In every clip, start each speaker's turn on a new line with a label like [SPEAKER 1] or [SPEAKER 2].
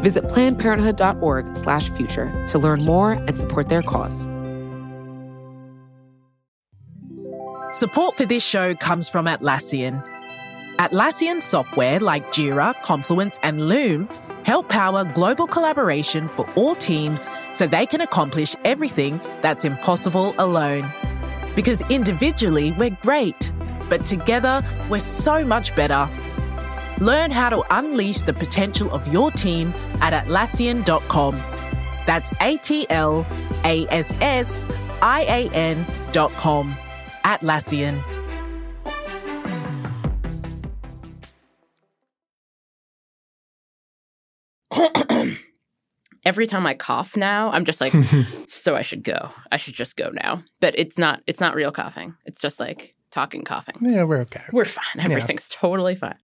[SPEAKER 1] Visit plannedparenthood.org/future to learn more and support their cause.
[SPEAKER 2] Support for this show comes from Atlassian. Atlassian software like Jira, Confluence, and Loom help power global collaboration for all teams so they can accomplish everything that's impossible alone. Because individually, we're great, but together, we're so much better. Learn how to unleash the potential of your team at Atlassian.com. That's A T L A S S I A N.com. Atlassian.
[SPEAKER 3] Every time I cough now, I'm just like, so I should go. I should just go now. But it's not. It's not real coughing. It's just like talking coughing.
[SPEAKER 4] Yeah, we're okay.
[SPEAKER 3] We're fine. Everything's totally fine.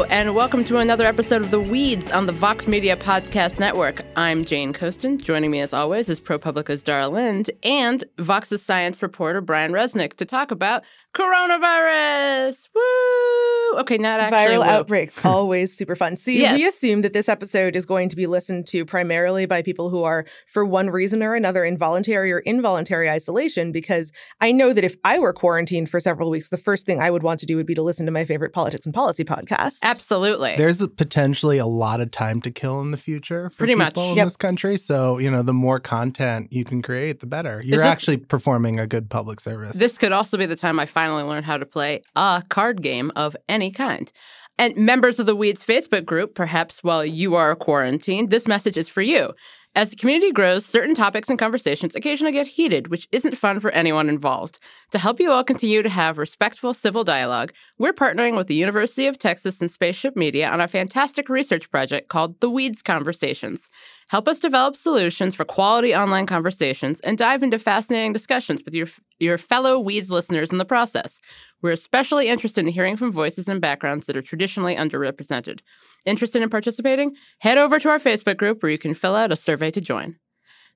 [SPEAKER 3] And welcome to another episode of The Weeds on the Vox Media Podcast Network. I'm Jane Coaston. Joining me, as always, is ProPublica's Dara Lind and Vox's science reporter Brian Resnick to talk about coronavirus. Woo! Okay, not actually.
[SPEAKER 5] Viral
[SPEAKER 3] woo.
[SPEAKER 5] outbreaks, always super fun. See,
[SPEAKER 3] Yes.
[SPEAKER 5] we assume that this episode is going to be listened to primarily by people who are, for one reason or another, involuntary or involuntary isolation. Because I know that if I were quarantined for several weeks, the first thing I would want to do would be to listen to my favorite politics and policy podcasts.
[SPEAKER 3] Absolutely.
[SPEAKER 4] There's potentially a lot of time to kill in the future for
[SPEAKER 3] Pretty much.
[SPEAKER 4] in
[SPEAKER 5] Yep.
[SPEAKER 4] this country. So, you know, the more content you can create, the better. You're
[SPEAKER 3] this-
[SPEAKER 4] actually performing a good public service.
[SPEAKER 3] This could also be the time I finally learn how to play a card game of any kind. And members of the Weeds Facebook group, perhaps while you are quarantined, this message is for you. As the community grows, certain topics and conversations occasionally get heated, which isn't fun for anyone involved. To help you all continue to have respectful civil dialogue, we're partnering with the University of Texas and Spaceship Media on a fantastic research project called The Weeds Conversations. Help us develop solutions for quality online conversations and dive into fascinating discussions with your, your fellow Weeds listeners in the process. We're especially interested in hearing from voices and backgrounds that are traditionally underrepresented. Interested in participating? Head over to our Facebook group where you can fill out a survey to join.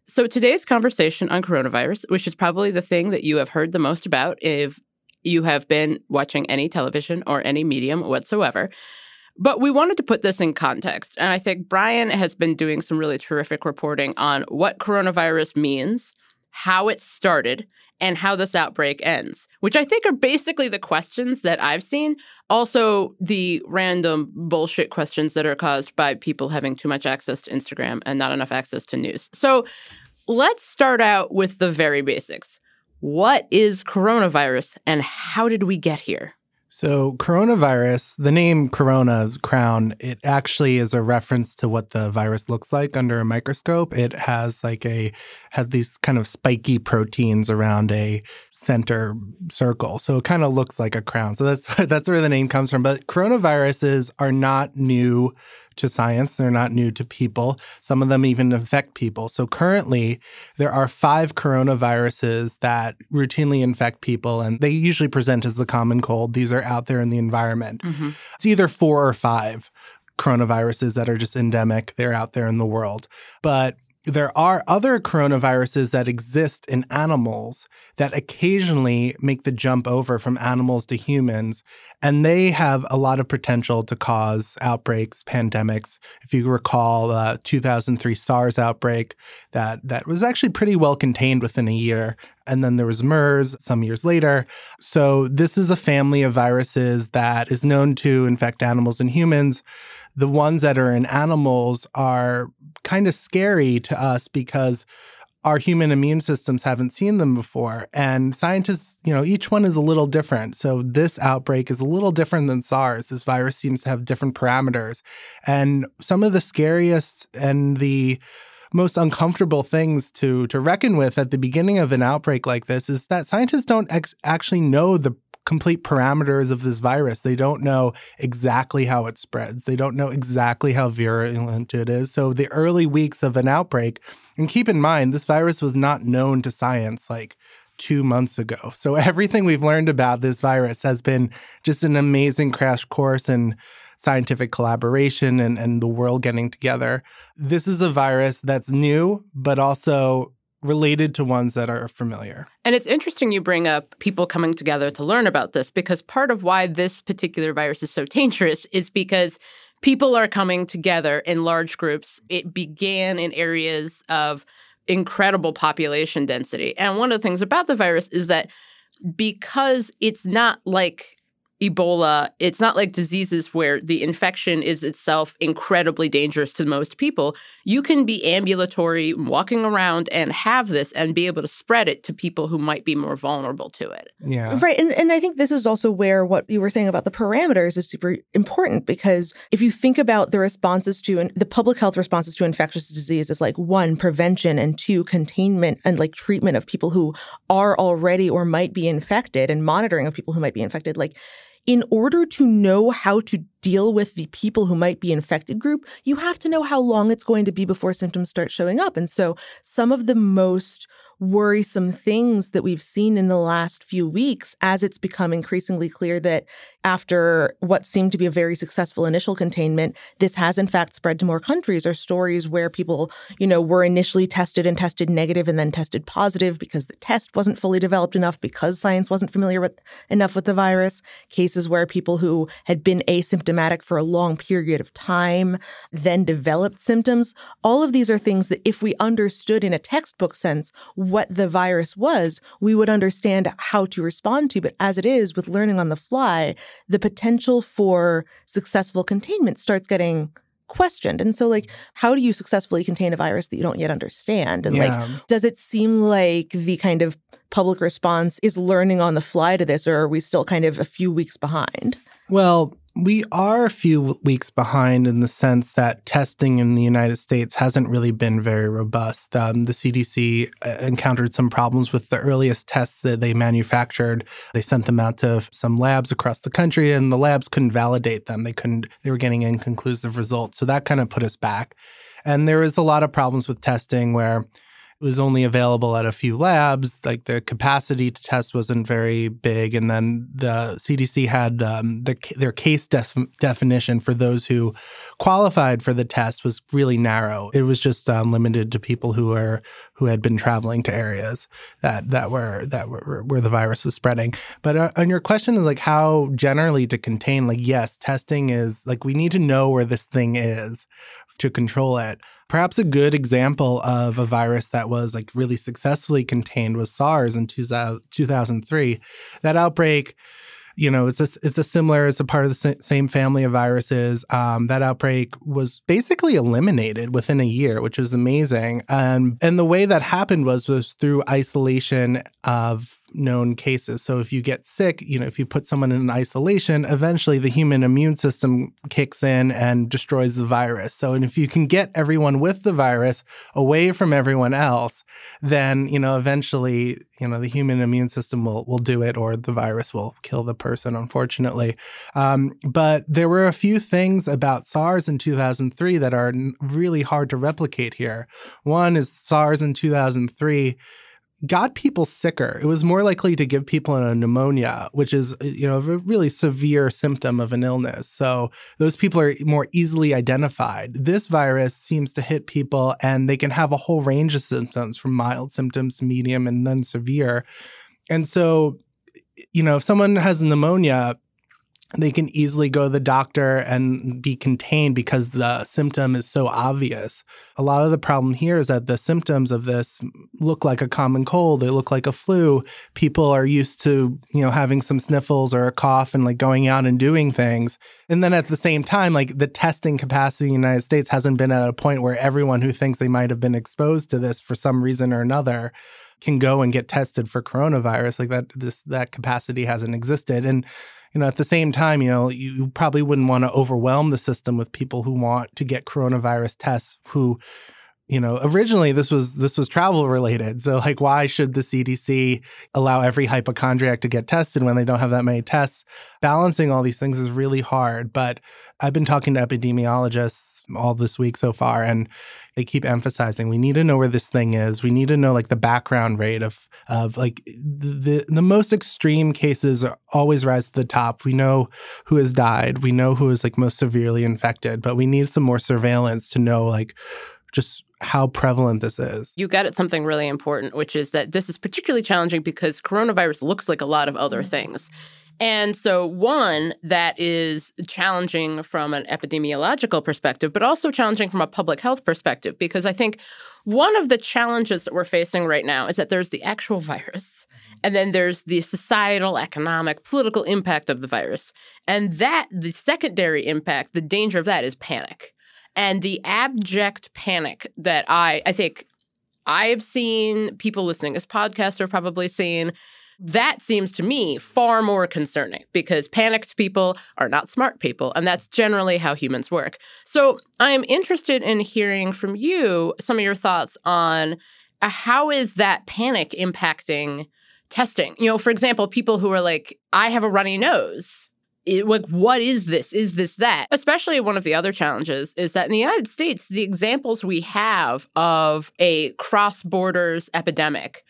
[SPEAKER 3] So, today's conversation on coronavirus, which is probably the thing that you have heard the most about if you have been watching any television or any medium whatsoever. But we wanted to put this in context. And I think Brian has been doing some really terrific reporting on what coronavirus means, how it started, and how this outbreak ends, which I think are basically the questions that I've seen. Also, the random bullshit questions that are caused by people having too much access to Instagram and not enough access to news. So let's start out with the very basics. What is coronavirus and how did we get here?
[SPEAKER 4] So, coronavirus, the name corona, crown, it actually is a reference to what the virus looks like under a microscope. It has like a, has these kind of spiky proteins around a center circle. So it kind of looks like a crown. So that's, that's where the name comes from. But coronaviruses are not new to science. They're not new to people. Some of them even infect people. So currently, there are five coronaviruses that routinely infect people, and they usually present as the common cold. These are out there in the environment. Mm-hmm. It's either four or five coronaviruses that are just endemic. They're out there in the world. But there are other coronaviruses that exist in animals that occasionally make the jump over from animals to humans, and they have a lot of potential to cause outbreaks, pandemics. If you recall, uh, 2003 SARS outbreak that that was actually pretty well contained within a year, and then there was MERS some years later. So this is a family of viruses that is known to infect animals and humans. The ones that are in animals are kind of scary to us because our human immune systems haven't seen them before. And scientists, you know, each one is a little different. So this outbreak is a little different than SARS. This virus seems to have different parameters. And some of the scariest and the most uncomfortable things to to reckon with at the beginning of an outbreak like this is that scientists don't ex- actually know the complete parameters of this virus. They don't know exactly how it spreads. They don't know exactly how virulent it is. So the early weeks of an outbreak, and keep in mind this virus was not known to science like 2 months ago. So everything we've learned about this virus has been just an amazing crash course in scientific collaboration and, and the world getting together. This is a virus that's new, but also related to ones that are familiar.
[SPEAKER 3] And it's interesting you bring up people coming together to learn about this because part of why this particular virus is so dangerous is because people are coming together in large groups. It began in areas of incredible population density. And one of the things about the virus is that because it's not like Ebola, it's not like diseases where the infection is itself incredibly dangerous to most people. You can be ambulatory, walking around and have this and be able to spread it to people who might be more vulnerable to it.
[SPEAKER 4] Yeah.
[SPEAKER 5] Right. And, and I think this is also where what you were saying about the parameters is super important because if you think about the responses to and the public health responses to infectious disease is like one, prevention, and two, containment and like treatment of people who are already or might be infected and monitoring of people who might be infected. Like, in order to know how to deal with the people who might be infected group, you have to know how long it's going to be before symptoms start showing up. And so some of the most worrisome things that we've seen in the last few weeks as it's become increasingly clear that after what seemed to be a very successful initial containment, this has in fact spread to more countries or stories where people, you know, were initially tested and tested negative and then tested positive because the test wasn't fully developed enough because science wasn't familiar with enough with the virus. Cases where people who had been asymptomatic for a long period of time then developed symptoms. All of these are things that if we understood in a textbook sense what the virus was, we would understand how to respond to. But as it is with learning on the fly, the potential for successful containment starts getting questioned. And so, like, how do you successfully contain a virus that you don't yet understand? And,
[SPEAKER 4] Yeah.
[SPEAKER 5] like, does it seem like the kind of public response is learning on the fly to this, or are we still kind of a few weeks behind?
[SPEAKER 4] Well, we are a few weeks behind in the sense that testing in the United States hasn't really been very robust. Um, the CDC uh, encountered some problems with the earliest tests that they manufactured. They sent them out to some labs across the country, and the labs couldn't validate them. They couldn't. They were getting inconclusive results, so that kind of put us back. And there was a lot of problems with testing where it was only available at a few labs. Like the capacity to test wasn't very big, and then the CDC had um, the, their case def- definition for those who qualified for the test was really narrow. It was just um, limited to people who were who had been traveling to areas that that were that were where the virus was spreading. But uh, on your question is like how generally to contain, like yes, testing is like we need to know where this thing is to control it. Perhaps a good example of a virus that was like really successfully contained was SARS in 2000, 2003. That outbreak, you know, it's a, it's a similar, it's a part of the same family of viruses. Um, that outbreak was basically eliminated within a year, which is amazing. Um, and the way that happened was was through isolation of known cases. So if you get sick, you know, if you put someone in isolation, eventually the human immune system kicks in and destroys the virus. So and if you can get everyone with the virus away from everyone else, then, you know, eventually, you know, the human immune system will will do it or the virus will kill the person unfortunately. Um, but there were a few things about SARS in 2003 that are really hard to replicate here. One is SARS in 2003 got people sicker. It was more likely to give people a pneumonia, which is uh, you know a really severe symptom of an illness. So those people are more easily identified. This virus seems to hit people and they can have a whole range of symptoms from mild symptoms to medium and then severe. And so you know, if someone has pneumonia, they can easily go to the doctor and be contained because the symptom is so obvious. A lot of the problem here is that the symptoms of this look like a common cold, they look like a flu. People are used to, you know, having some sniffles or a cough and like going out and doing things. And then at the same time, like the testing capacity in the United States hasn't been at a point where everyone who thinks they might have been exposed to this for some reason or another can go and get tested for coronavirus like that this that capacity hasn't existed. And you know at the same time you know you probably wouldn't want to overwhelm the system with people who want to get coronavirus tests who you know originally this was this was travel related. So like why should the cdc allow every hypochondriac to get tested when they don't have that many tests? Balancing all these things is really hard but i've been talking to epidemiologists all this week so far and they keep emphasizing we need to know where this thing is we need to know like the background rate of of like the the most extreme cases always rise to the top we know who has died we know who is like most severely infected but we need some more surveillance to know like just how prevalent this is.
[SPEAKER 3] You got at something really important, which is that this is particularly challenging because coronavirus looks like a lot of other things. And so, one, that is challenging from an epidemiological perspective, but also challenging from a public health perspective, because I think one of the challenges that we're facing right now is that there's the actual virus, mm-hmm. and then there's the societal, economic, political impact of the virus. And that, the secondary impact, the danger of that is panic and the abject panic that I I think I've seen people listening to this podcast are probably seen. That seems to me far more concerning because panicked people are not smart people, and that's generally how humans work. So I'm interested in hearing from you some of your thoughts on uh, how is that panic impacting testing? You know, for example, people who are like, I have a runny nose it, like what is this is this that especially one of the other challenges is that in the united states the examples we have of a cross borders epidemic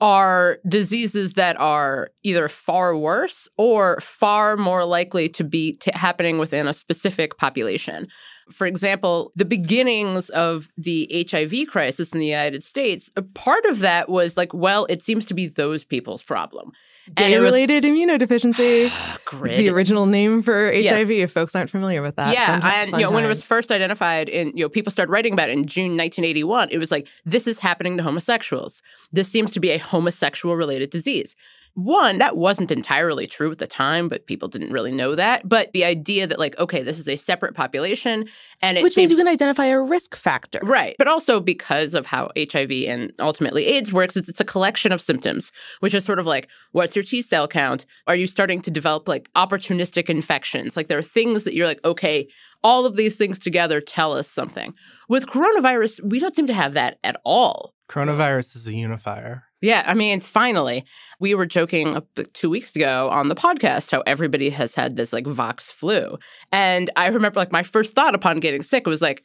[SPEAKER 3] are diseases that are either far worse or far more likely to be t- happening within a specific population for example, the beginnings of the HIV crisis in the United States, a part of that was like, well, it seems to be those people's problem.
[SPEAKER 5] Gay-related immunodeficiency. the original name for yes. HIV, if folks aren't familiar with that.
[SPEAKER 3] Yeah, fun, and fun you know, when it was first identified, and you know, people started writing about it in June 1981. It was like, this is happening to homosexuals. This seems to be a homosexual-related disease. One, that wasn't entirely true at the time, but people didn't really know that. But the idea that, like, okay, this is a separate population and
[SPEAKER 5] Which means you can identify a risk factor.
[SPEAKER 3] Right. But also because of how HIV and ultimately AIDS works, it's, it's a collection of symptoms, which is sort of like, what's your T cell count? Are you starting to develop like opportunistic infections? Like, there are things that you're like, okay, all of these things together tell us something. With coronavirus, we don't seem to have that at all.
[SPEAKER 4] Coronavirus is a unifier.
[SPEAKER 3] Yeah, I mean, finally, we were joking two weeks ago on the podcast how everybody has had this like Vox flu. And I remember like my first thought upon getting sick was like,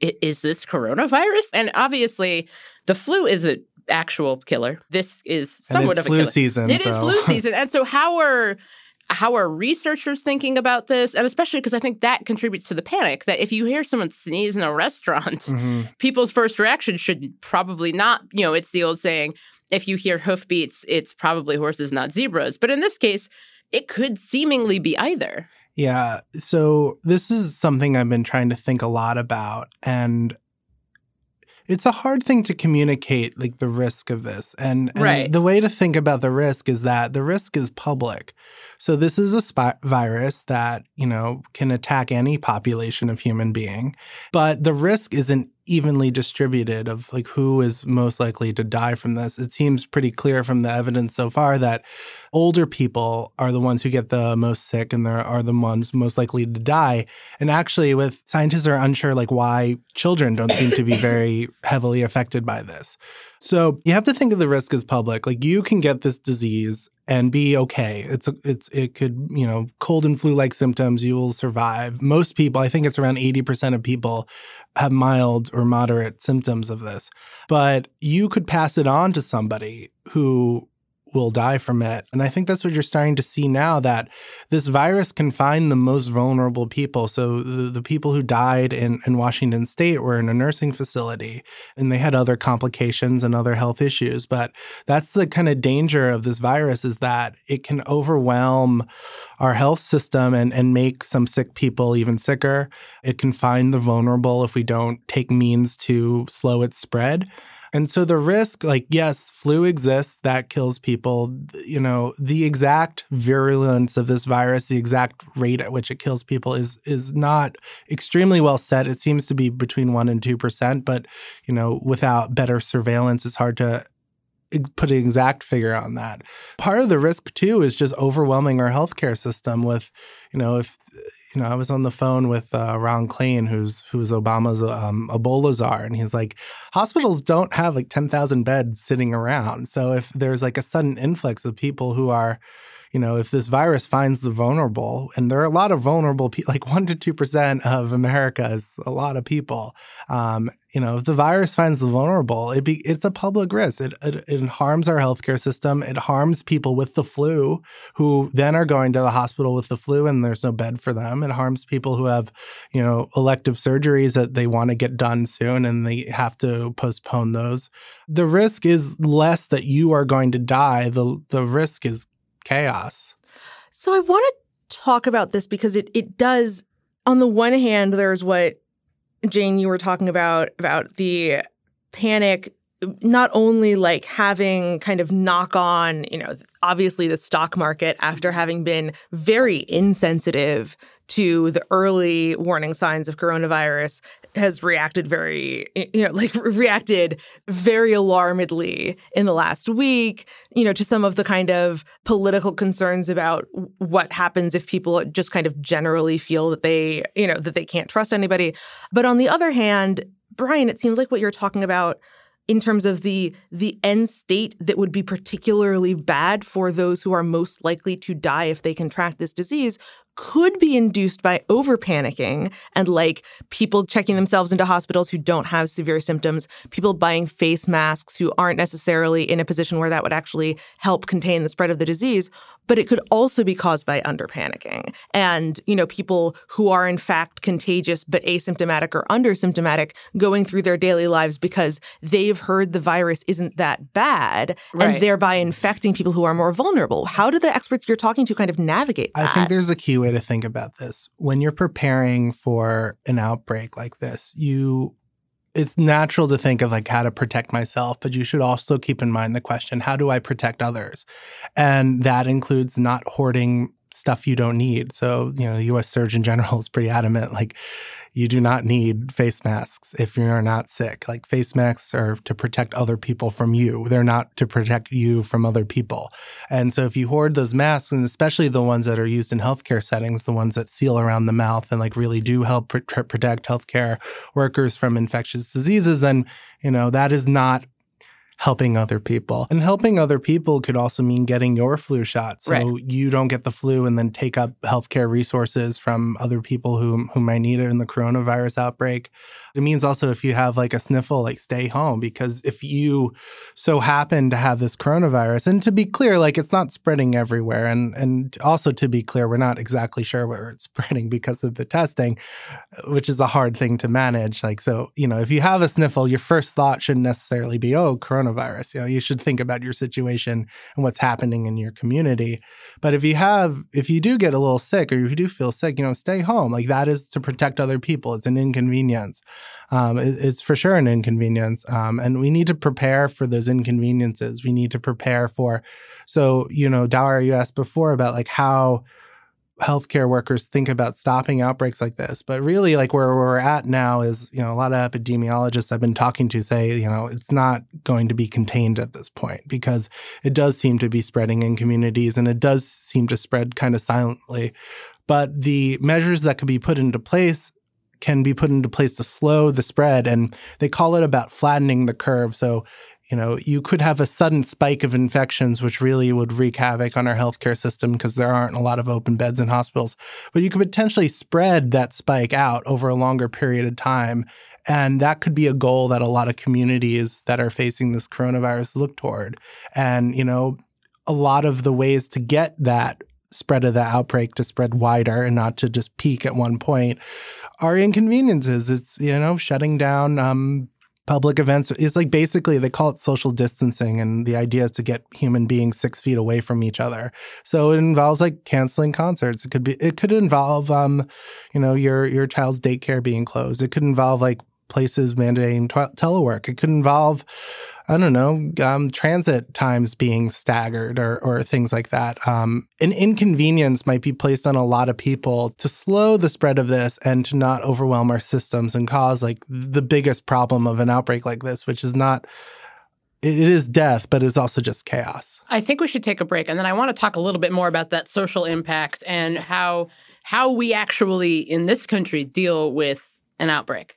[SPEAKER 3] is this coronavirus? And obviously, the flu is an actual killer. This is somewhat
[SPEAKER 4] of
[SPEAKER 3] a
[SPEAKER 4] flu
[SPEAKER 3] killer.
[SPEAKER 4] season.
[SPEAKER 3] It
[SPEAKER 4] so.
[SPEAKER 3] is flu season. And so, how are how are researchers thinking about this? And especially because I think that contributes to the panic that if you hear someone sneeze in a restaurant, mm-hmm. people's first reaction should probably not, you know, it's the old saying, if you hear hoofbeats, it's probably horses, not zebras. But in this case, it could seemingly be either.
[SPEAKER 4] Yeah. So this is something I've been trying to think a lot about. And it's a hard thing to communicate like the risk of this and, and
[SPEAKER 3] right.
[SPEAKER 4] the way to think about the risk is that the risk is public so this is a spy- virus that you know can attack any population of human being but the risk isn't evenly distributed of like who is most likely to die from this. It seems pretty clear from the evidence so far that older people are the ones who get the most sick and they are the ones most likely to die. And actually with scientists are unsure like why children don't seem to be very heavily affected by this. So you have to think of the risk as public. Like you can get this disease and be okay. It's a, it's it could you know cold and flu like symptoms. You will survive. Most people, I think it's around eighty percent of people, have mild or moderate symptoms of this. But you could pass it on to somebody who will die from it. And I think that's what you're starting to see now that this virus can find the most vulnerable people. So the, the people who died in, in Washington state were in a nursing facility and they had other complications and other health issues. But that's the kind of danger of this virus is that it can overwhelm our health system and, and make some sick people even sicker. It can find the vulnerable if we don't take means to slow its spread. And so the risk, like, yes, flu exists, that kills people. You know, the exact virulence of this virus, the exact rate at which it kills people is is not extremely well set. It seems to be between one and two percent, but you know, without better surveillance, it's hard to put an exact figure on that. Part of the risk too is just overwhelming our healthcare system with, you know, if you know, I was on the phone with uh, Ron Klain, who's who's Obama's um, Ebola czar, and he's like, hospitals don't have like ten thousand beds sitting around. So if there's like a sudden influx of people who are you know, if this virus finds the vulnerable, and there are a lot of vulnerable people, like one to two percent of America is a lot of people. Um, you know, if the virus finds the vulnerable, it be it's a public risk. It, it, it harms our healthcare system. It harms people with the flu who then are going to the hospital with the flu and there's no bed for them. It harms people who have, you know, elective surgeries that they want to get done soon and they have to postpone those. The risk is less that you are going to die. The the risk is chaos.
[SPEAKER 5] So I want to talk about this because it it does on the one hand there's what Jane you were talking about about the panic not only like having kind of knock on, you know, obviously the stock market after having been very insensitive to the early warning signs of coronavirus has reacted very you know like reacted very alarmedly in the last week you know to some of the kind of political concerns about what happens if people just kind of generally feel that they you know that they can't trust anybody. But on the other hand Brian it seems like what you're talking about in terms of the the end state that would be particularly bad for those who are most likely to die if they contract this disease could be induced by over panicking and like people checking themselves into hospitals who don't have severe symptoms, people buying face masks who aren't necessarily in a position where that would actually help contain the spread of the disease. But it could also be caused by under panicking and, you know, people who are in fact contagious but asymptomatic or undersymptomatic going through their daily lives because they've heard the virus isn't that bad right. and thereby infecting people who are more vulnerable. How do the experts you're talking to kind of navigate that?
[SPEAKER 4] I think there's a key way to think about this. When you're preparing for an outbreak like this, you it's natural to think of like how to protect myself, but you should also keep in mind the question, how do I protect others? And that includes not hoarding stuff you don't need. So, you know, the US Surgeon General is pretty adamant like you do not need face masks if you're not sick. Like face masks are to protect other people from you. They're not to protect you from other people. And so if you hoard those masks, and especially the ones that are used in healthcare settings, the ones that seal around the mouth and like really do help pr- protect healthcare workers from infectious diseases, then you know that is not helping other people. And helping other people could also mean getting your flu shot so right. you don't get the flu and then take up healthcare resources from other people who, who might need it in the coronavirus outbreak. It means also if you have like a sniffle, like stay home because if you so happen to have this coronavirus, and to be clear, like it's not spreading everywhere. And and also to be clear, we're not exactly sure where it's spreading because of the testing, which is a hard thing to manage. Like so, you know, if you have a sniffle, your first thought shouldn't necessarily be, oh, coronavirus. You know, you should think about your situation and what's happening in your community. But if you have, if you do get a little sick or if you do feel sick, you know, stay home. Like that is to protect other people. It's an inconvenience. Um, it, it's for sure an inconvenience. Um, and we need to prepare for those inconveniences. We need to prepare for, so, you know, Dara, you asked before about like how, healthcare workers think about stopping outbreaks like this. But really, like where we're at now is, you know, a lot of epidemiologists I've been talking to say, you know, it's not going to be contained at this point because it does seem to be spreading in communities and it does seem to spread kind of silently. But the measures that could be put into place can be put into place to slow the spread. And they call it about flattening the curve. So you know, you could have a sudden spike of infections, which really would wreak havoc on our healthcare system because there aren't a lot of open beds in hospitals. But you could potentially spread that spike out over a longer period of time. And that could be a goal that a lot of communities that are facing this coronavirus look toward. And, you know, a lot of the ways to get that spread of the outbreak to spread wider and not to just peak at one point are inconveniences. It's, you know, shutting down um, public events. It's like basically they call it social distancing and the idea is to get human beings six feet away from each other. So it involves like canceling concerts. It could be it could involve um you know your your child's daycare being closed. It could involve like places mandating t- telework. It could involve I don't know, um, transit times being staggered or, or things like that. Um, an inconvenience might be placed on a lot of people to slow the spread of this and to not overwhelm our systems and cause like the biggest problem of an outbreak like this, which is not it is death, but it's also just chaos.
[SPEAKER 3] I think we should take a break. And then I want to talk a little bit more about that social impact and how how we actually in this country deal with an outbreak.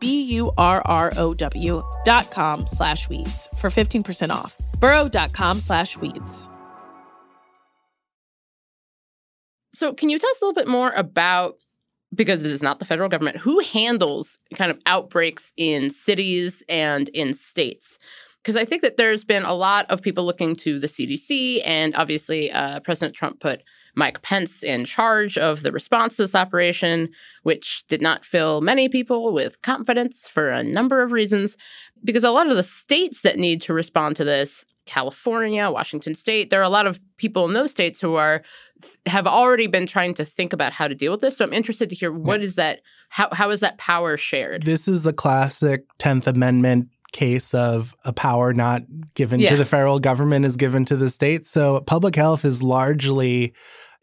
[SPEAKER 6] B-U-R-R-O-W dot com slash weeds for 15% off. Burrow.com slash weeds.
[SPEAKER 3] So can you tell us a little bit more about because it is not the federal government who handles kind of outbreaks in cities and in states? Because I think that there's been a lot of people looking to the CDC, and obviously, uh, President Trump put Mike Pence in charge of the response to this operation, which did not fill many people with confidence for a number of reasons. Because a lot of the states that need to respond to this, California, Washington State, there are a lot of people in those states who are have already been trying to think about how to deal with this. So I'm interested to hear what yeah. is that how how is that power shared?
[SPEAKER 4] This is a classic 10th Amendment case of a power not given yeah. to the federal government is given to the states. So public health is largely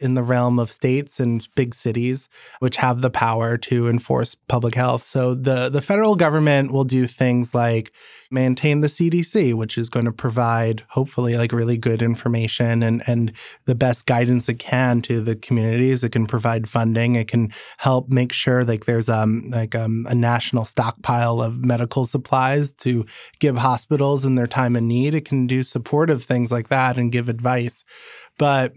[SPEAKER 4] in the realm of states and big cities, which have the power to enforce public health. So the, the federal government will do things like maintain the CDC, which is going to provide hopefully like really good information and, and the best guidance it can to the communities. It can provide funding. It can help make sure like there's um like um, a national stockpile of medical supplies to give hospitals in their time of need. It can do supportive things like that and give advice. But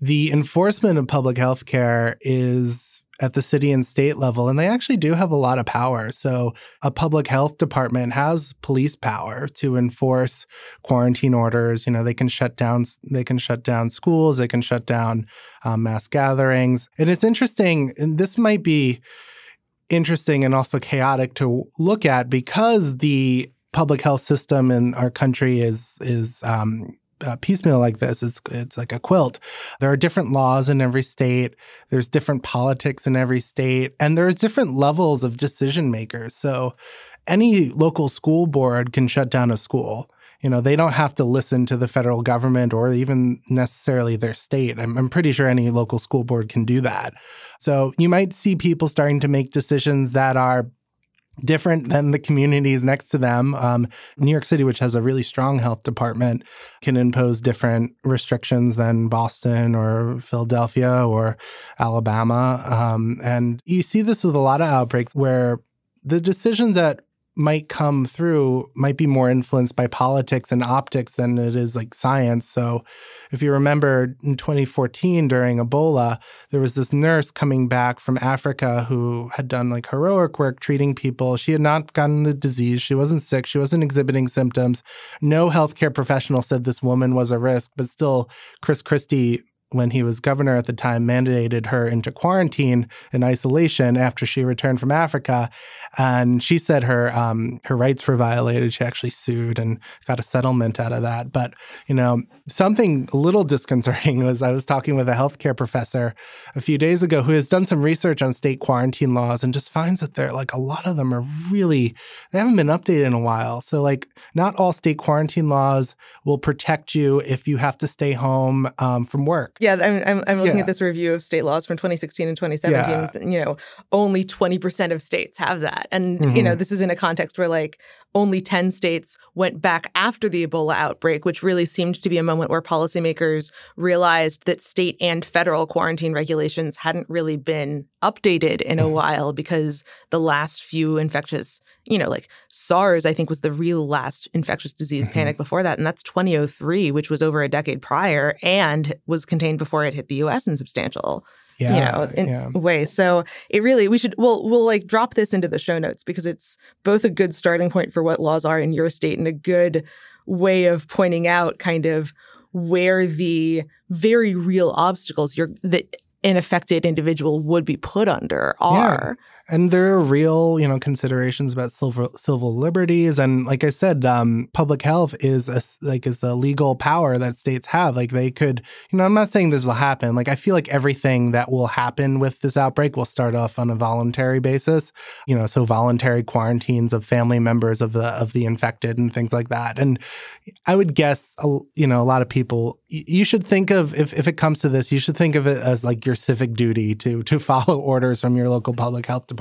[SPEAKER 4] the enforcement of public health care is at the city and state level, and they actually do have a lot of power. So, a public health department has police power to enforce quarantine orders. You know, they can shut down they can shut down schools, they can shut down um, mass gatherings. And it's interesting, and this might be interesting and also chaotic to look at because the public health system in our country is is um, uh, piecemeal like this. It's it's like a quilt. There are different laws in every state. There's different politics in every state, and there's different levels of decision makers. So, any local school board can shut down a school. You know, they don't have to listen to the federal government or even necessarily their state. I'm, I'm pretty sure any local school board can do that. So you might see people starting to make decisions that are different than the communities next to them. Um, New York City, which has a really strong health department, can impose different restrictions than Boston or Philadelphia or Alabama. Um, and you see this with a lot of outbreaks where the decisions that might come through might be more influenced by politics and optics than it is like science. So, if you remember in 2014 during Ebola, there was this nurse coming back from Africa who had done like heroic work treating people. She had not gotten the disease. She wasn't sick. She wasn't exhibiting symptoms. No healthcare professional said this woman was a risk, but still, Chris Christie when he was governor at the time, mandated her into quarantine and isolation after she returned from Africa. And she said her um, her rights were violated. She actually sued and got a settlement out of that. But you know, something a little disconcerting was I was talking with a healthcare professor a few days ago who has done some research on state quarantine laws and just finds that they're like a lot of them are really they haven't been updated in a while. So like, not all state quarantine laws will protect you if you have to stay home um, from work.
[SPEAKER 5] Yeah, I'm, I'm, I'm looking
[SPEAKER 4] Yeah.
[SPEAKER 5] at this review of state laws from 2016 and 2017. You know, only 20% of states have that. And, you know, mm-hmm. this is in a context where like only 10 states went back after the Ebola outbreak, which really seemed to be a moment where policymakers realized that state and federal quarantine regulations hadn't really been updated in a mm-hmm. while because the last few infectious, you know, like SARS, I think was the real last infectious disease mm-hmm. panic before that. And that's 2003, which was over a decade prior and was contained before it hit the US in substantial
[SPEAKER 4] Yeah,
[SPEAKER 5] you know, in
[SPEAKER 4] yeah.
[SPEAKER 5] ways. So it really, we should, we'll, we'll like drop this into the show notes because it's both a good starting point for what laws are in your state and a good way of pointing out kind of where the very real obstacles you're, that an affected individual would be put under are.
[SPEAKER 4] And there are real, you know, considerations about civil civil liberties, and like I said, um, public health is a like is a legal power that states have. Like they could, you know, I'm not saying this will happen. Like I feel like everything that will happen with this outbreak will start off on a voluntary basis. You know, so voluntary quarantines of family members of the of the infected and things like that. And I would guess, you know, a lot of people. You should think of if if it comes to this, you should think of it as like your civic duty to to follow orders from your local public health department,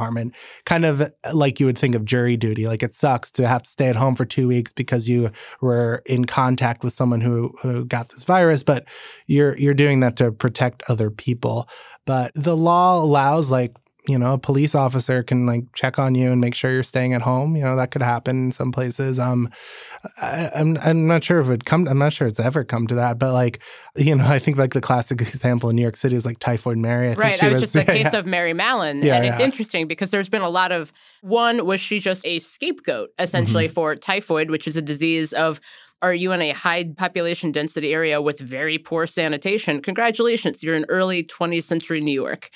[SPEAKER 4] kind of uh, like you would think of jury duty. Like it sucks to have to stay at home for two weeks because you were in contact with someone who who got this virus, but you're you're doing that to protect other people. But the law allows like you know, a police officer can like check on you and make sure you're staying at home. You know, that could happen in some places. Um, I, I'm I'm not sure if it come. I'm not sure it's ever come to that, but like, you know, I think like the classic example in New York City is like Typhoid Mary. I think
[SPEAKER 3] Right.
[SPEAKER 4] she
[SPEAKER 3] I was just the
[SPEAKER 4] yeah,
[SPEAKER 3] case of Mary Mallon.
[SPEAKER 4] Yeah,
[SPEAKER 3] and it's interesting because there's been a lot of one, was she just a scapegoat essentially
[SPEAKER 4] Mm-hmm.
[SPEAKER 3] for typhoid, which is a disease of are you in a high population density area with very poor sanitation? Congratulations, you're in early 20th century New York.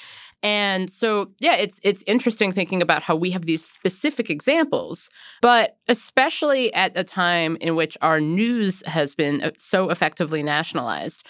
[SPEAKER 3] And so, yeah, it's it's interesting thinking about how we have these specific examples, but especially at a time in which our news has been uh, so effectively nationalized.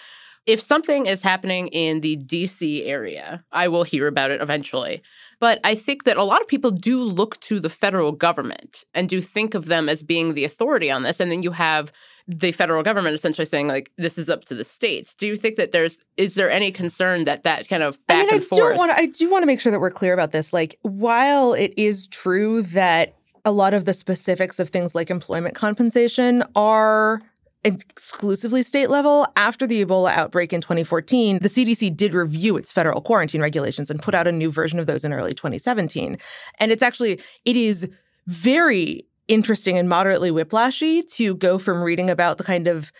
[SPEAKER 3] If something is happening in the DC area, I will hear about it eventually. But I think that a lot of people do look to the federal government and do think of them as being the authority on this. And then you have the federal government essentially saying, like, this is up to the states. Do you think that there's, is there any concern that that kind of back
[SPEAKER 5] I mean,
[SPEAKER 3] and
[SPEAKER 5] I
[SPEAKER 3] forth?
[SPEAKER 5] don't want to. I do want to make sure that we're clear about this. Like, while it is true that a lot of the specifics of things like employment compensation are exclusively state level, after the Ebola outbreak in 2014, the CDC did review its federal quarantine regulations and put out a new version of those in early 2017. And it's actually it is very interesting and moderately whiplashy to go from reading about the kind of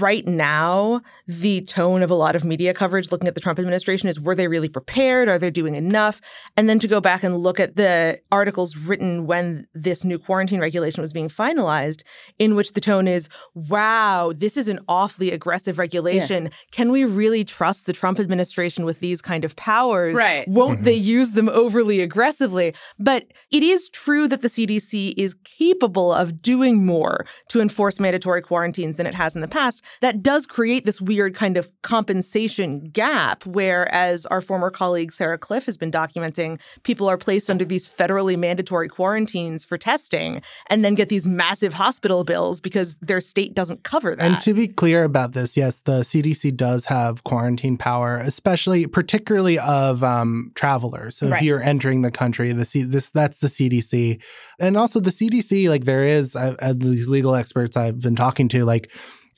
[SPEAKER 5] right now the tone of a lot of media coverage looking at the Trump administration is were they really prepared? Are they doing enough? And then to go back and look at the articles written when this new quarantine regulation was being finalized in which the tone is wow this is an awfully aggressive regulation. Can we really trust the Trump administration with these kind of powers?
[SPEAKER 3] Right.
[SPEAKER 5] won't mm-hmm. they use them overly aggressively? But it is true that the CDC is capable of doing more to enforce mandatory quarantines than it has in the past that does create this weird kind of compensation gap where as our former colleague Sarah Kliff has been documenting people are placed under these federally mandatory quarantines for testing and then get these massive hospital bills because their state doesn't cover that
[SPEAKER 4] And to be clear about this, yes, the CDC does have quarantine power, especially particularly of um, travelers. So if you're entering the country, the C- this that's the CDC, and also the CDC. Like there is uh, these legal experts I've been talking to, like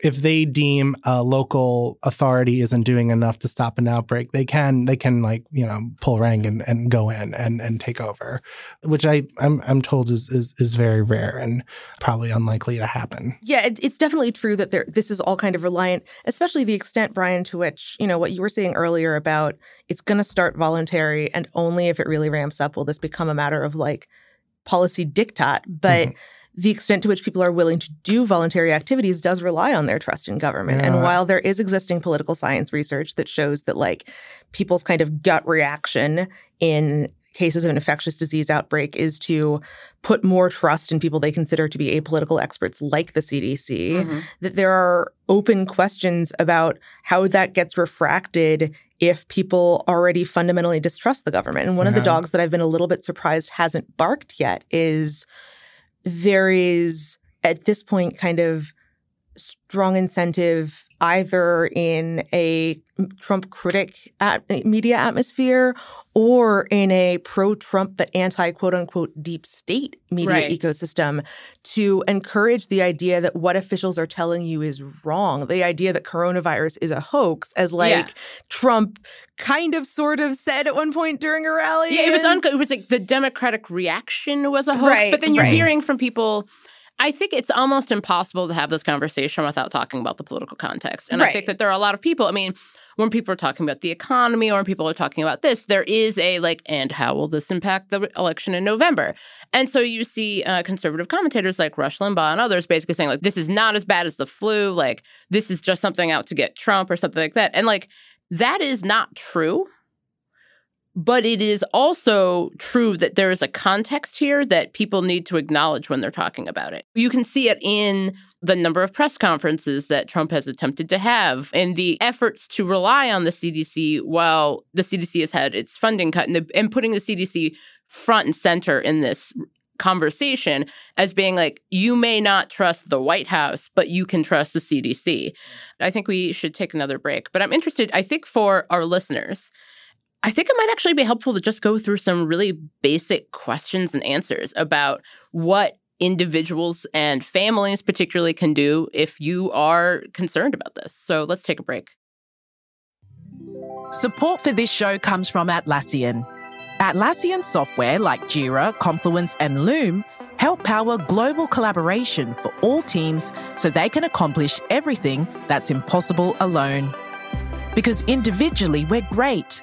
[SPEAKER 4] if they deem a local authority isn't doing enough to stop an outbreak, they can they can like you know pull rank and, and go in and, and take over, which I I'm I'm told is, is is very rare and probably unlikely to happen.
[SPEAKER 5] Yeah, it, it's definitely true that there this is all kind of reliant, especially the extent Brian to which you know what you were saying earlier about it's going to start voluntary and only if it really ramps up will this become a matter of like policy diktat, but. Mm-hmm the extent to which people are willing to do voluntary activities does rely on their trust in government. Yeah. And while there is existing political science research that shows that like people's kind of gut reaction in cases of an infectious disease outbreak is to put more trust in people they consider to be apolitical experts like the CDC, mm-hmm. that there are open questions about how that gets refracted if people already fundamentally distrust the government. And one yeah. of the dogs that I've been a little bit surprised hasn't barked yet is there is at this point kind of strong incentive either in a Trump critic at media atmosphere or in a pro Trump but anti quote unquote deep state media right. ecosystem to encourage the idea that what officials are telling you is wrong. The idea that coronavirus is a hoax, as like yeah. Trump kind of sort of said at one point during a rally.
[SPEAKER 3] Yeah, it was, un- it was like the Democratic reaction was a hoax, right, but then you're right. hearing from people I think it's almost impossible to have this conversation without talking about the political context. And right. I think that there are a lot of people, I mean, when people are talking about the economy or when people are talking about this, there is a like, and how will this impact the election in November? And so you see uh, conservative commentators like Rush Limbaugh and others basically saying, like, this is not as bad as the flu. Like, this is just something out to get Trump or something like that. And like, that is not true. But it is also true that there is a context here that people need to acknowledge when they're talking about it. You can see it in the number of press conferences that Trump has attempted to have and the efforts to rely on the CDC while the CDC has had its funding cut and, the, and putting the CDC front and center in this conversation as being like, you may not trust the White House, but you can trust the CDC. I think we should take another break. But I'm interested, I think for our listeners, I think it might actually be helpful to just go through some really basic questions and answers about what individuals and families, particularly, can do if you are concerned about this. So let's take a break.
[SPEAKER 2] Support for this show comes from Atlassian. Atlassian software like Jira, Confluence, and Loom help power global collaboration for all teams so they can accomplish everything that's impossible alone. Because individually, we're great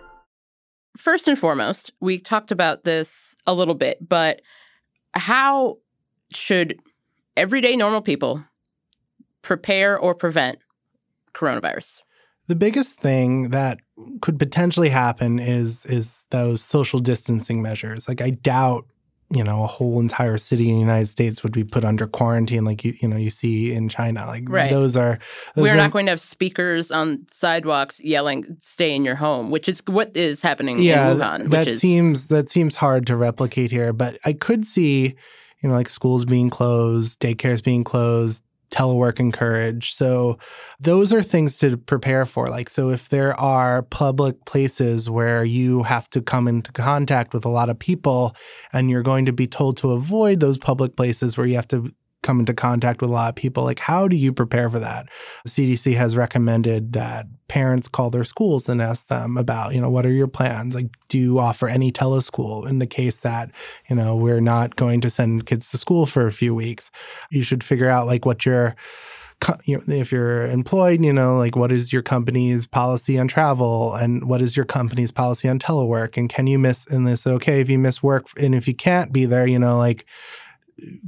[SPEAKER 3] First and foremost, we talked about this a little bit, but how should everyday normal people prepare or prevent coronavirus?
[SPEAKER 4] The biggest thing that could potentially happen is is those social distancing measures. Like I doubt you know a whole entire city in the United States would be put under quarantine, like you you know you see in China. Like right. those are those
[SPEAKER 3] we're
[SPEAKER 4] are,
[SPEAKER 3] not going to have speakers on sidewalks yelling "Stay in your home," which is what is happening
[SPEAKER 4] yeah,
[SPEAKER 3] in Wuhan.
[SPEAKER 4] That
[SPEAKER 3] is,
[SPEAKER 4] seems that seems hard to replicate here, but I could see you know like schools being closed, daycares being closed, telework encouraged. So those are things to prepare for. Like, so if there are public places where you have to come into contact with a lot of people and you're going to be told to avoid those public places where you have to come into contact with a lot of people. Like, how do you prepare for that? The CDC has recommended that parents call their schools and ask them about, you know, what are your plans? Like, do you offer any teleschool in the case that, you know, we're not going to send kids to school for a few weeks? You should figure out like what your if you're employed, you know, like what is your company's policy on travel and what is your company's policy on telework? And can you miss in this? Okay, if you miss work and if you can't be there, you know, like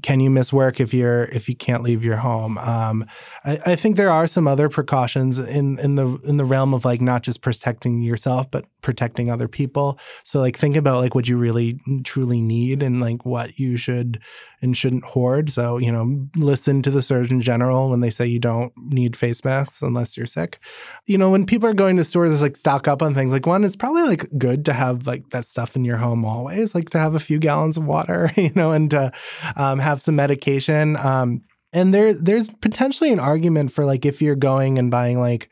[SPEAKER 4] can you miss work if you're if you can't leave your home? Um, I, I, think there are some other precautions in in the in the realm of like not just protecting yourself but protecting other people. So like think about like what you really truly need and like what you should and shouldn't hoard. So you know listen to the Surgeon General when they say you don't need face masks unless you're sick. You know when people are going to stores like stock up on things like one it's probably like good to have like that stuff in your home always like to have a few gallons of water you know and to um, have some medication. Um, and there, there's potentially an argument for like if you're going and buying like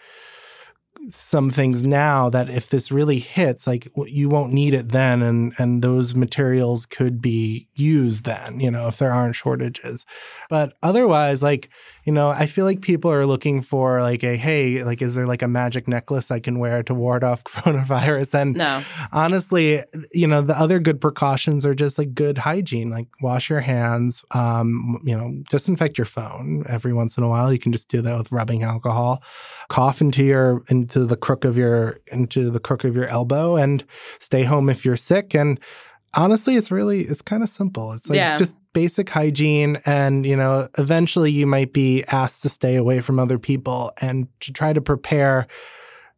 [SPEAKER 4] some things now that if this really hits like you won't need it then and and those materials could be used then you know if there aren't shortages but otherwise like you know, I feel like people are looking for like a hey, like is there like a magic necklace I can wear to ward off coronavirus? And
[SPEAKER 3] no.
[SPEAKER 4] honestly, you know, the other good precautions are just like good hygiene, like wash your hands, um, you know, disinfect your phone every once in a while. You can just do that with rubbing alcohol. Cough into your into the crook of your into the crook of your elbow and stay home if you're sick and honestly it's really it's kind of simple it's like yeah. just basic hygiene and you know eventually you might be asked to stay away from other people and to try to prepare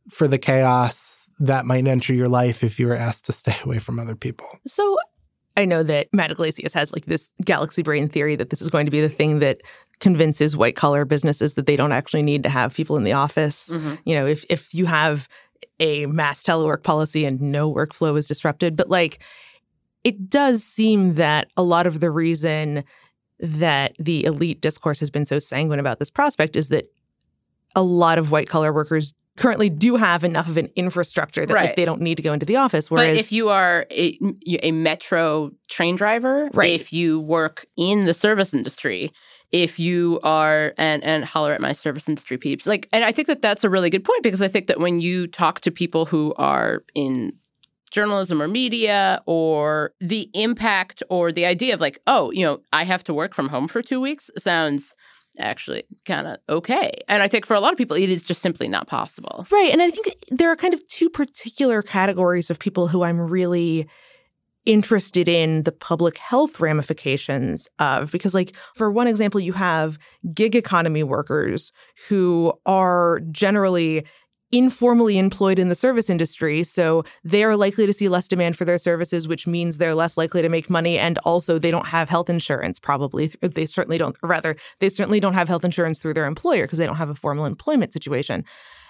[SPEAKER 4] for the chaos that might enter your life if you were asked to stay away from other people
[SPEAKER 5] so i know that matt Yglesias has like this galaxy brain theory that this is going to be the thing that convinces white collar businesses that they don't actually need to have people in the office mm-hmm. you know if if you have a mass telework policy and no workflow is disrupted but like it does seem that a lot of the reason that the elite discourse has been so sanguine about this prospect is that a lot of white collar workers currently do have enough of an infrastructure that right. like, they don't need to go into the office.
[SPEAKER 3] Whereas, but if you are a, a metro train driver, right. if you work in the service industry, if you are and and holler at my service industry peeps, like, and I think that that's a really good point because I think that when you talk to people who are in journalism or media or the impact or the idea of like, oh, you know, I have to work from home for two weeks sounds actually kind of okay. And I think for a lot of people, it is just simply not possible.
[SPEAKER 5] Right. And I think there are kind of two particular categories of people who I'm really interested in the public health ramifications of because like for one example you have gig economy workers who are generally informally employed in the service industry. So they are likely to see less demand for their services, which means they're less likely to make money. And also, they don't have health insurance, probably. They certainly don't, rather, they certainly don't have health insurance through their employer because they don't have a formal employment situation.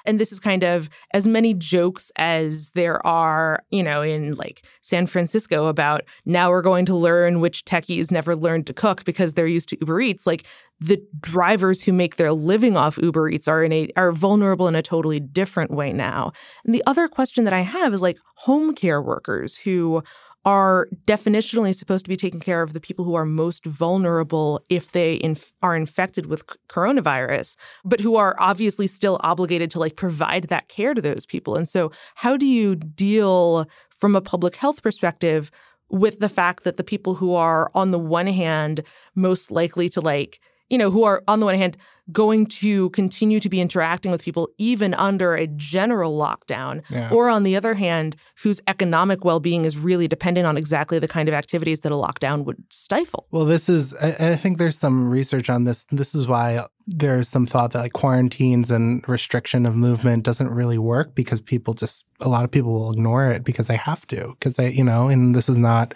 [SPEAKER 5] And this is kind of as many jokes as there are, you know, in like San Francisco about now we're going to learn which techies never learned to cook because they're used to Uber Eats. Like the drivers who make their living off Uber Eats are in a are vulnerable in a totally different way now. And the other question that I have is like home care workers who are definitionally supposed to be taking care of the people who are most vulnerable if they inf- are infected with c- coronavirus, but who are obviously still obligated to like provide that care to those people. And so, how do you deal from a public health perspective with the fact that the people who are on the one hand most likely to like you know, who are on the one hand going to continue to be interacting with people even under a general lockdown, yeah. or on the other hand, whose economic well being is really dependent on exactly the kind of activities that a lockdown would stifle.
[SPEAKER 4] Well, this is, I, I think there's some research on this. This is why there's some thought that like quarantines and restriction of movement doesn't really work because people just a lot of people will ignore it because they have to because they you know and this is not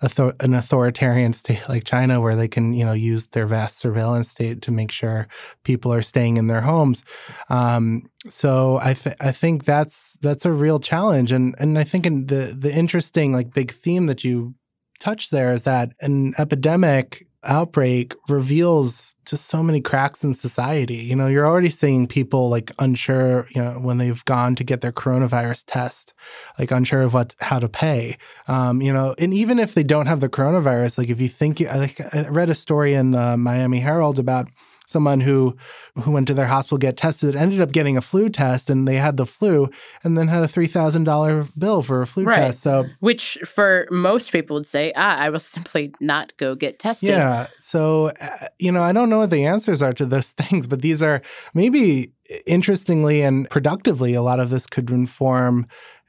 [SPEAKER 4] th- an authoritarian state like China where they can you know use their vast surveillance state to make sure people are staying in their homes. Um, so I th- I think that's that's a real challenge and and I think in the the interesting like big theme that you touched there is that an epidemic outbreak reveals just so many cracks in society. You know, you're already seeing people like unsure, you know, when they've gone to get their coronavirus test, like unsure of what how to pay. Um, you know, and even if they don't have the coronavirus, like if you think you, like I read a story in the Miami Herald about someone who who went to their hospital get tested ended up getting a flu test and they had the flu and then had a three thousand dollar bill for a flu
[SPEAKER 3] Right.
[SPEAKER 4] test. So
[SPEAKER 3] Which for most people would say, ah, I will simply not go get tested.
[SPEAKER 4] Yeah. So, uh, you know, I don't know what the answers are to those things, but these are maybe interestingly and productively, a lot of this could inform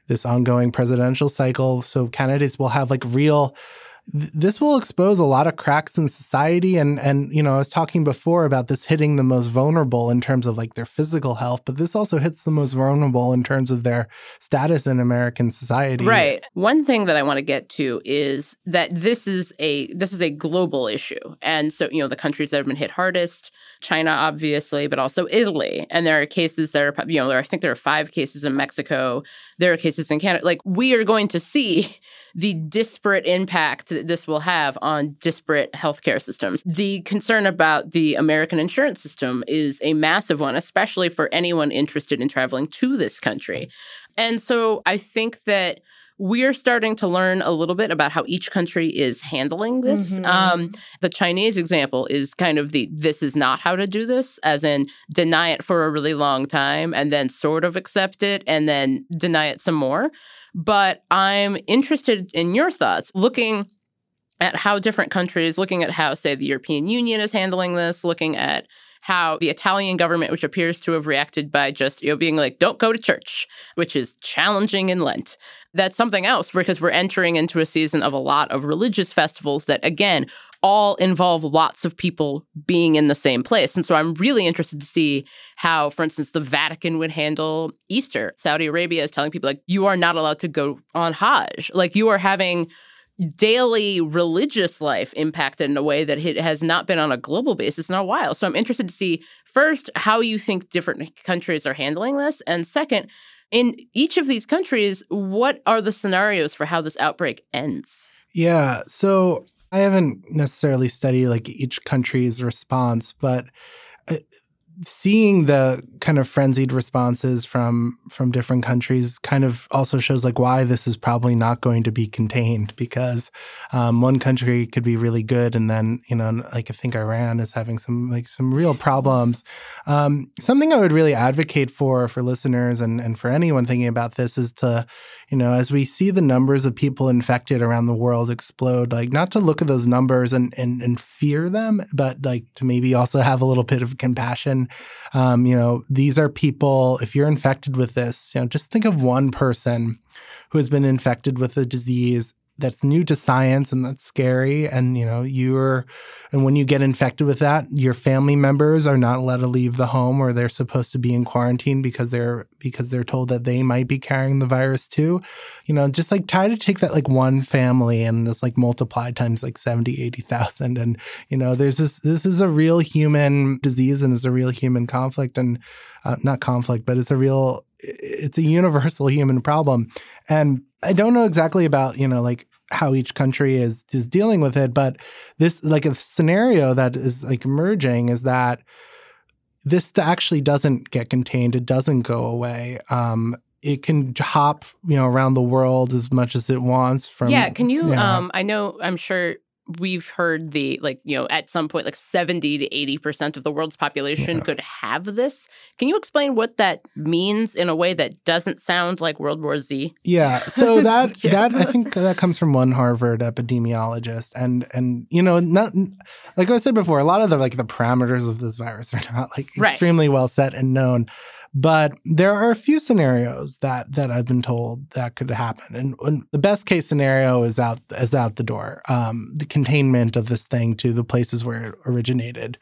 [SPEAKER 4] this ongoing presidential cycle. So, candidates will have like real. Th- This will expose a lot of cracks in society, and and you know I was talking before about this hitting the most vulnerable in terms of like their physical health, but this also hits the most vulnerable in terms of their status in American society.
[SPEAKER 3] Right. One thing that I want to get to is that this is a this is a global issue. And so, you know, the countries that have been hit hardest, China obviously, but also Italy. And there are cases that are you know, there I think there are 5 cases in Mexico. There are cases in Canada. Like we are going to see the disparate impact that this will have on disparate healthcare systems. The concern about the American insurance system is a massive one, especially for anyone interested in traveling to this country. And so I think that we're starting to learn a little bit about how each country is handling this.
[SPEAKER 5] Mhm.
[SPEAKER 3] Um, the Chinese example is kind of the this is not how to do this, as in deny it for a really long time and then sort of accept it and then deny it some more. But I'm interested in your thoughts looking at how different countries, looking at how, say, the European Union is handling this, looking at how the Italian government, which appears to have reacted by just you know being like, "Don't go to church," which is challenging in Lent. That's something else because we're entering into a season of a lot of religious festivals that, again, all involve lots of people being in the same place. And so I'm really interested to see how, for instance, the Vatican would handle Easter. Saudi Arabia is telling people like, "You are not allowed to go on Hajj." Like you are having daily religious life impacted in a way that it has not been on a global basis in a while. So I'm interested to see first how you think different countries are handling this, and second, in each of these countries, what are the scenarios for how this outbreak ends?
[SPEAKER 4] Yeah. So I haven't necessarily studied like each country's response, but uh, seeing the kind of frenzied responses from from different countries kind of also shows like why this is probably not going to be contained because um, one country could be really good and then you know like I think Iran is having some like some real problems. Um, something I would really advocate for for listeners and and for anyone thinking about this is to you know as we see the numbers of people infected around the world explode like not to look at those numbers and and, and fear them but like to maybe also have a little bit of compassion um, you know, these are people, if you're infected with this, you know, just think of one person who has been infected with a disease that's new to science and that's scary. And, you know, you're, and when you get infected with that, your family members are not allowed to leave the home or they're supposed to be in quarantine because they're, because they're told that they might be carrying the virus too. You know, just like try to take that like one family and just like multiply times like 70, 80,000. And, you know, there's this, this is a real human disease and it's a real human conflict and uh, not conflict, but it's a real, it's a universal human problem. And I don't know exactly about, you know, like how each country is is dealing with it, but this like a scenario that is like emerging is that this actually doesn't get contained. It doesn't go away. Um, it can hop, you know, around the world as much as it wants. From
[SPEAKER 3] yeah, can you?
[SPEAKER 4] yeah.
[SPEAKER 3] Um, I know. I'm sure we've heard the like you know at some point like 70 to 80 percent of the world's population
[SPEAKER 4] Yeah.
[SPEAKER 3] could have this can you explain what that means in a way that doesn't sound like world war z
[SPEAKER 4] Yeah. So that
[SPEAKER 3] Yeah.
[SPEAKER 4] that I think that comes from one Harvard epidemiologist, and and you know, not like I said before, a lot of the like the parameters of this virus are not like
[SPEAKER 3] Right.
[SPEAKER 4] extremely well set and known. But there are a few scenarios that that I've been told that could happen, and, and the best case scenario is out is out the door. Um, the containment of this thing to the places where it originated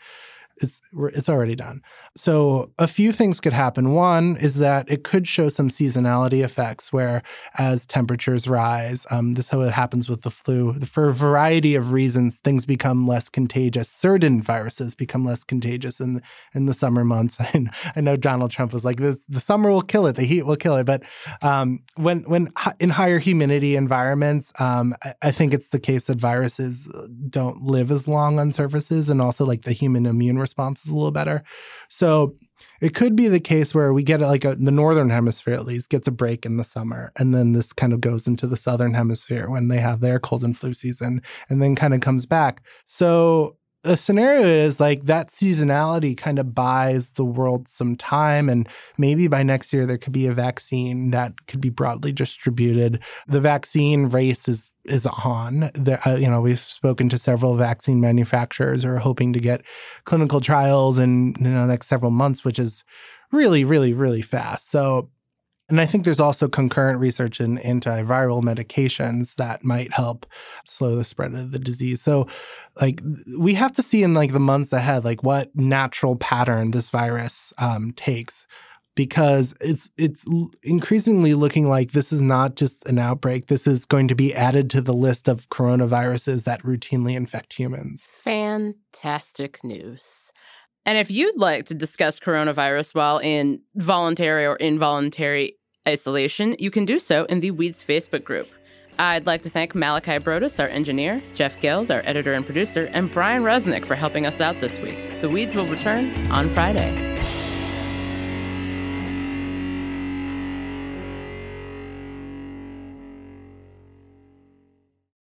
[SPEAKER 4] it's it's already done. So a few things could happen. One is that it could show some seasonality effects, where as temperatures rise, um, this is how it happens with the flu. For a variety of reasons, things become less contagious. Certain viruses become less contagious in in the summer months. And I know Donald Trump was like, "This the summer will kill it, the heat will kill it." But um, when when in higher humidity environments, um, I, I think it's the case that viruses don't live as long on surfaces, and also like the human immune response is a little better. So it could be the case where we get like a, the northern hemisphere at least gets a break in the summer and then this kind of goes into the southern hemisphere when they have their cold and flu season and then kind of comes back so the scenario is like that seasonality kind of buys the world some time and maybe by next year there could be a vaccine that could be broadly distributed the vaccine race is is on. The, uh, you know, we've spoken to several vaccine manufacturers who are hoping to get clinical trials in you know, the next several months, which is really, really, really fast. So, and I think there's also concurrent research in antiviral medications that might help slow the spread of the disease. So, like, we have to see in like the months ahead, like what natural pattern this virus um, takes because it's it's increasingly looking like this is not just an outbreak. This is going to be added to the list of coronaviruses that routinely infect humans.
[SPEAKER 3] Fantastic news. And if you'd like to discuss coronavirus while in voluntary or involuntary isolation, you can do so in the Weeds Facebook group. I'd like to thank Malachi Brodus, our engineer, Jeff Geld, our editor and producer, and Brian Resnick for helping us out this week. The Weeds will return on Friday.